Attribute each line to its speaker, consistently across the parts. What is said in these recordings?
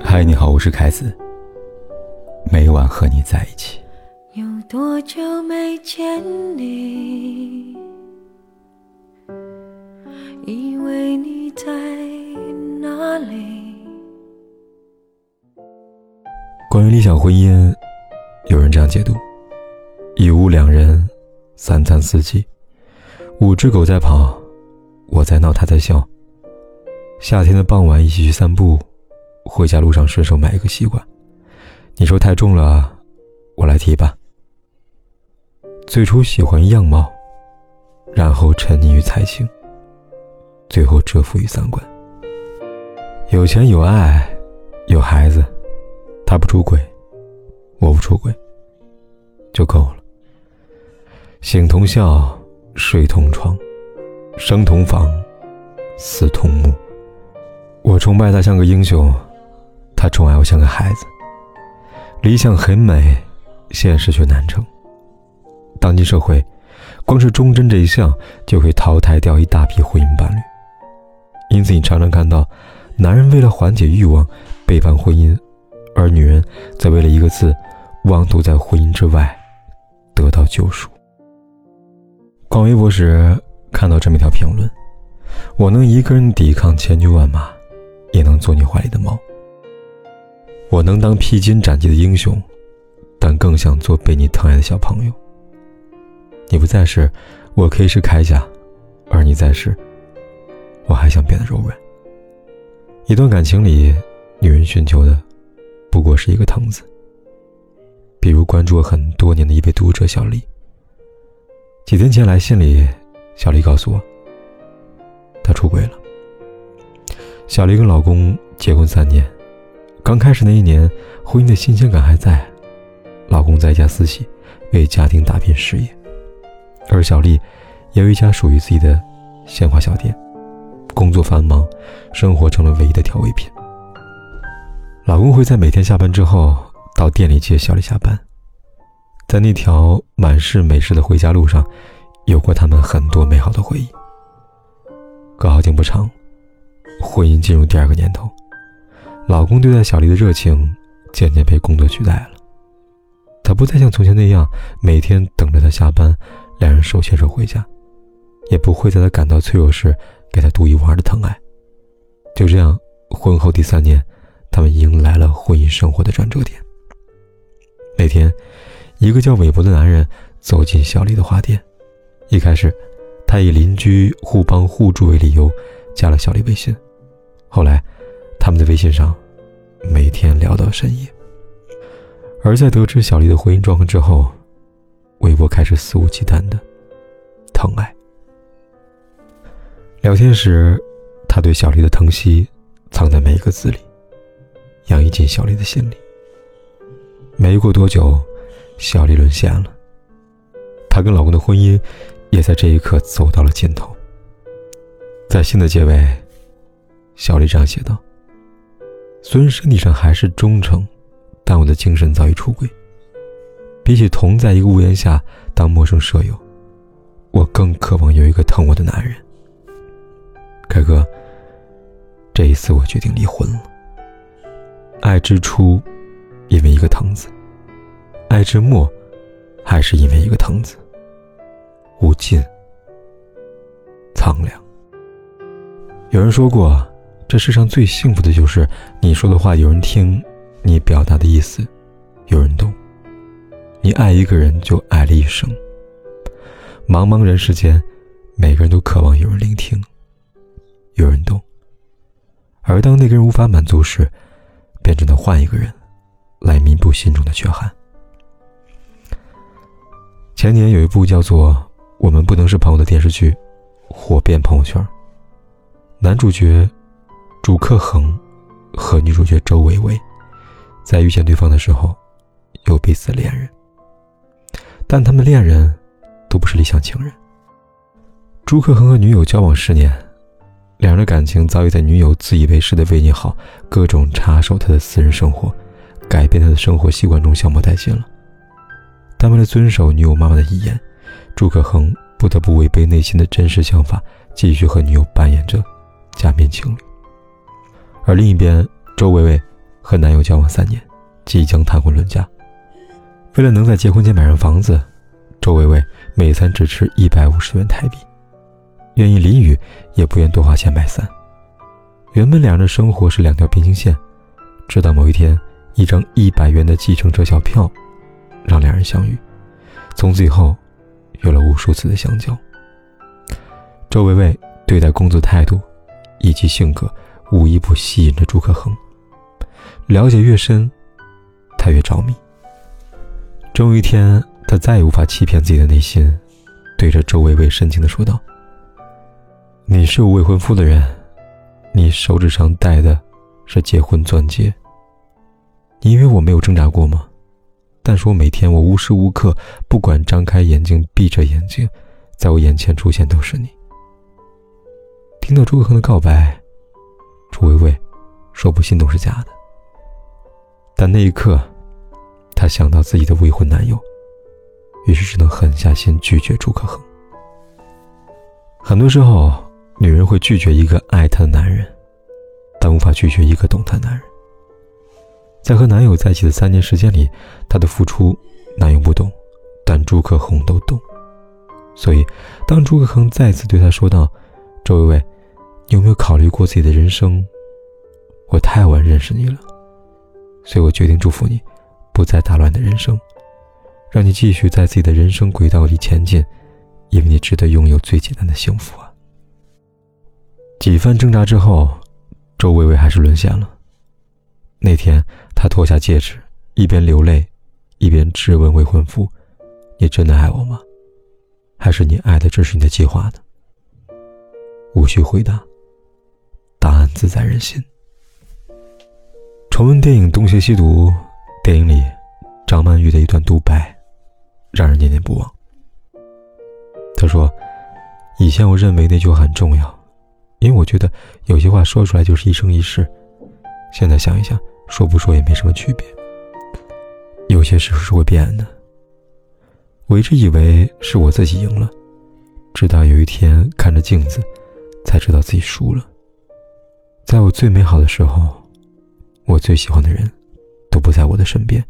Speaker 1: 嗨，你好，我是凯子。每晚和你在一起。
Speaker 2: 有多久没见你？以为你在哪里？
Speaker 1: 关于理想婚姻，有人这样解读：一屋两人，三餐四季，五只狗在跑，我在闹，他在笑。夏天的傍晚，一起去散步。回家路上顺手买一个西瓜，你说太重了，我来提吧。最初喜欢样貌，然后沉溺于才情，最后折服于三观。有钱有爱，有孩子，他不出轨，我不出轨，就够了。醒同笑，睡同床，生同房，死同墓。我崇拜他像个英雄。他宠爱我像个孩子，理想很美，现实却难成。当今社会，光是忠贞这一项就会淘汰掉一大批婚姻伴侣。因此，你常常看到，男人为了缓解欲望背叛婚姻，而女人则为了一个字，妄图在婚姻之外得到救赎。逛微博时看到这么一条评论：“我能一个人抵抗千军万马，也能做你怀里的猫。”我能当披荆斩棘的英雄，但更想做被你疼爱的小朋友。你不在时，我可以是铠甲；而你在时，我还想变得柔软。一段感情里，女人寻求的不过是一个“疼”字。比如关注我很多年的一位读者小丽，几天前来信里，小丽告诉我，她出轨了。小丽跟老公结婚三年。刚开始那一年，婚姻的新鲜感还在，老公在家私企，为家庭打拼事业，而小丽也有一家属于自己的鲜花小店。工作繁忙，生活成了唯一的调味品。老公会在每天下班之后到店里接小丽下班，在那条满是美食的回家路上，有过他们很多美好的回忆。可好景不长，婚姻进入第二个年头。老公对待小丽的热情渐渐被工作取代了，他不再像从前那样每天等着她下班，两人手牵手回家，也不会在她感到脆弱时给她独一无二的疼爱。就这样，婚后第三年，他们迎来了婚姻生活的转折点。那天，一个叫韦伯的男人走进小丽的花店，一开始，他以邻居互帮互助为理由加了小丽微信，后来。他们在微信上每天聊到深夜，而在得知小丽的婚姻状况之后，微博开始肆无忌惮的疼爱。聊天时，他对小丽的疼惜藏在每一个字里，洋溢进小丽的心里。没过多久，小丽沦陷了，她跟老公的婚姻也在这一刻走到了尽头。在信的结尾，小丽这样写道。虽然身体上还是忠诚，但我的精神早已出轨。比起同在一个屋檐下当陌生舍友，我更渴望有一个疼我的男人。凯哥，这一次我决定离婚了。爱之初，因为一个“疼”字；爱之末，还是因为一个“疼”字。无尽，苍凉。有人说过。这世上最幸福的就是你说的话有人听，你表达的意思有人懂。你爱一个人就爱了一生。茫茫人世间，每个人都渴望有人聆听，有人懂。而当那个人无法满足时，便只能换一个人来弥补心中的缺憾。前年有一部叫做《我们不能是朋友》的电视剧，火遍朋友圈。男主角。主克恒和女主角周薇薇在遇见对方的时候，有彼此恋人，但他们恋人都不是理想情人。朱克恒和女友交往十年，两人的感情早已在女友自以为是的为你好、各种插手他的私人生活、改变他的生活习惯中消磨殆尽了。但为了遵守女友妈妈的遗言，朱克恒不得不违背内心的真实想法，继续和女友扮演着假面情侣。而另一边，周薇薇和男友交往三年，即将谈婚论嫁。为了能在结婚前买上房子，周薇薇每餐只吃一百五十元台币，愿意淋雨也不愿多花钱买伞。原本两人的生活是两条平行线，直到某一天，一张一百元的计程车小票，让两人相遇，从此以后，有了无数次的相交。周薇薇对待工作态度，以及性格，无一不吸引着朱可恒。了解越深，他越着迷。终有一天，他再也无法欺骗自己的内心，对着周薇薇深情的说道：“你是我未婚夫的人，你手指上戴的是结婚钻戒。你以为我没有挣扎过吗？但是我每天，我无时无刻，不管张开眼睛闭着眼睛，在我眼前出现都是你。”听到朱可恒的告白，朱薇薇说不心动是假的。但那一刻，她想到自己的未婚男友，于是只能狠下心拒绝朱可恒。很多时候，女人会拒绝一个爱她的男人，但无法拒绝一个懂她的男人。在和男友在一起的三年时间里，她的付出，男友不懂，但朱可恒都懂。所以，当朱可恒再次对她说道：“周薇薇，有没有考虑过自己的人生？我太晚认识你了。”所以我决定祝福你，不再打乱你的人生，让你继续在自己的人生轨道里前进，因为你值得拥有最简单的幸福啊！几番挣扎之后，周薇薇还是沦陷了。那天，她脱下戒指，一边流泪，一边质问未婚夫：“你真的爱我吗？还是你爱的只是你的计划呢？”无需回答，答案自在人心。重温电影《东邪西毒》，电影里张曼玉的一段独白，让人念念不忘。他说：“以前我认为那句话很重要，因为我觉得有些话说出来就是一生一世。现在想一想，说不说也没什么区别。有些事是会变的。我一直以为是我自己赢了，直到有一天看着镜子，才知道自己输了。在我最美好的时候。”我最喜欢的人，都不在我的身边。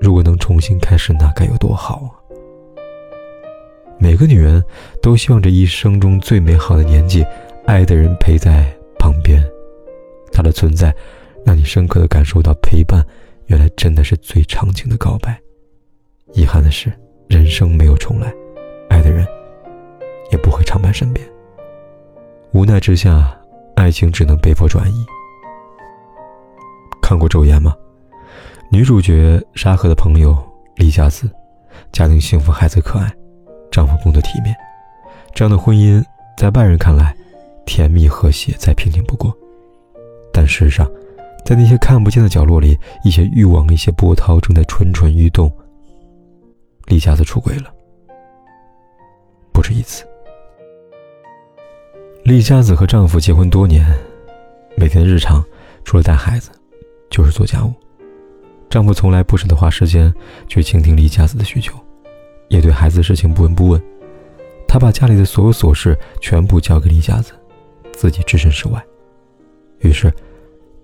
Speaker 1: 如果能重新开始，那该有多好啊！每个女人都希望这一生中最美好的年纪，爱的人陪在旁边。他的存在，让你深刻的感受到陪伴，原来真的是最长情的告白。遗憾的是，人生没有重来，爱的人也不会常伴身边。无奈之下，爱情只能被迫转移。看过《昼颜》吗？女主角沙河的朋友李佳子，家庭幸福，孩子可爱，丈夫工作体面，这样的婚姻在外人看来甜蜜和谐，再平静不过。但事实上，在那些看不见的角落里，一些欲望，一些波涛正在蠢蠢欲动。李佳子出轨了，不止一次。李佳子和丈夫结婚多年，每天日常除了带孩子。就是做家务，丈夫从来不舍得花时间去倾听李佳子的需求，也对孩子的事情不闻不问。他把家里的所有琐事全部交给李佳子，自己置身事外。于是，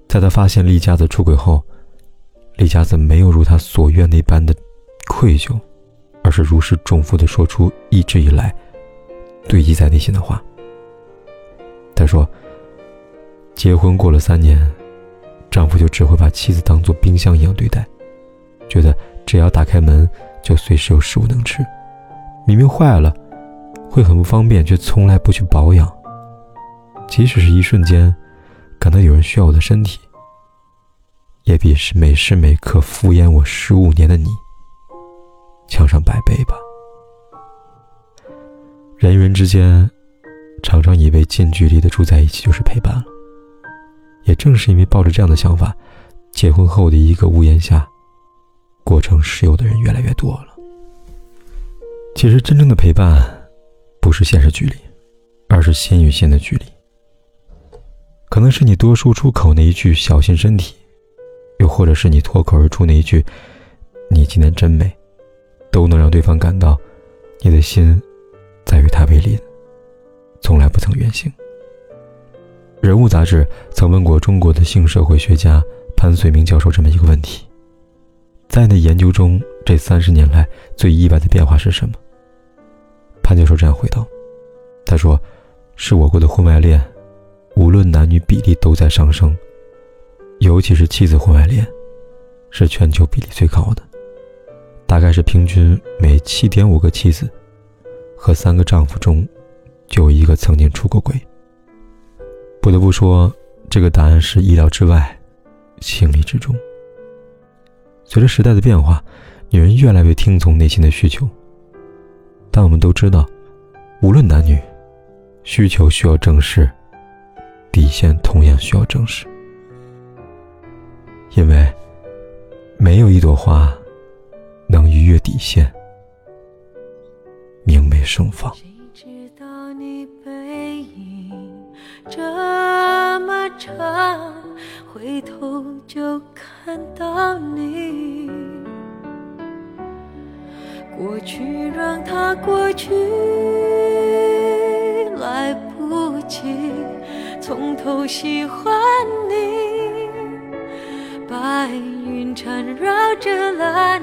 Speaker 1: 在他发现李佳子出轨后，李佳子没有如他所愿那般的愧疚，而是如释重负地说出一直以来堆积在内心的话。他说：“结婚过了三年。”丈夫就只会把妻子当做冰箱一样对待，觉得只要打开门就随时有食物能吃。明明坏了，会很不方便，却从来不去保养。即使是一瞬间感到有人需要我的身体，也比是每时每刻敷衍我十五年的你强上百倍吧。人与人之间，常常以为近距离的住在一起就是陪伴了。也正是因为抱着这样的想法，结婚后的一个屋檐下，过成室友的人越来越多了。其实，真正的陪伴，不是现实距离，而是心与心的距离。可能是你多说出口那一句“小心身体”，又或者是你脱口而出那一句“你今天真美”，都能让对方感到，你的心，在与他为邻，从来不曾远行。人物杂志曾问过中国的性社会学家潘绥铭教授这么一个问题：在你的研究中，这三十年来最意外的变化是什么？潘教授这样回答：“他说，是我国的婚外恋，无论男女比例都在上升，尤其是妻子婚外恋，是全球比例最高的，大概是平均每七点五个妻子和三个丈夫中，就有一个曾经出过轨。不得不说，这个答案是意料之外。”情理之中。随着时代的变化，女人越来越听从内心的需求。但我们都知道，无论男女，需求需要正视，底线同样需要正视。因为没有一朵花能逾越底线，明媚盛放。
Speaker 2: 长？回头就看到你，过去让它过去，来不及从头喜欢你。白云缠绕着蓝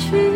Speaker 2: 至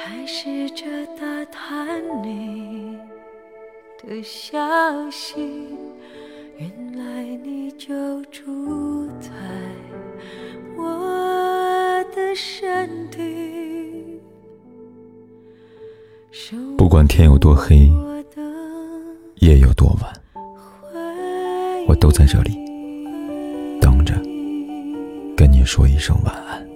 Speaker 2: 还试着打探你的消息，原来你就住在我的身体。
Speaker 1: 不管天有多黑，夜有多晚，我都在这里等着，跟你说一声晚安。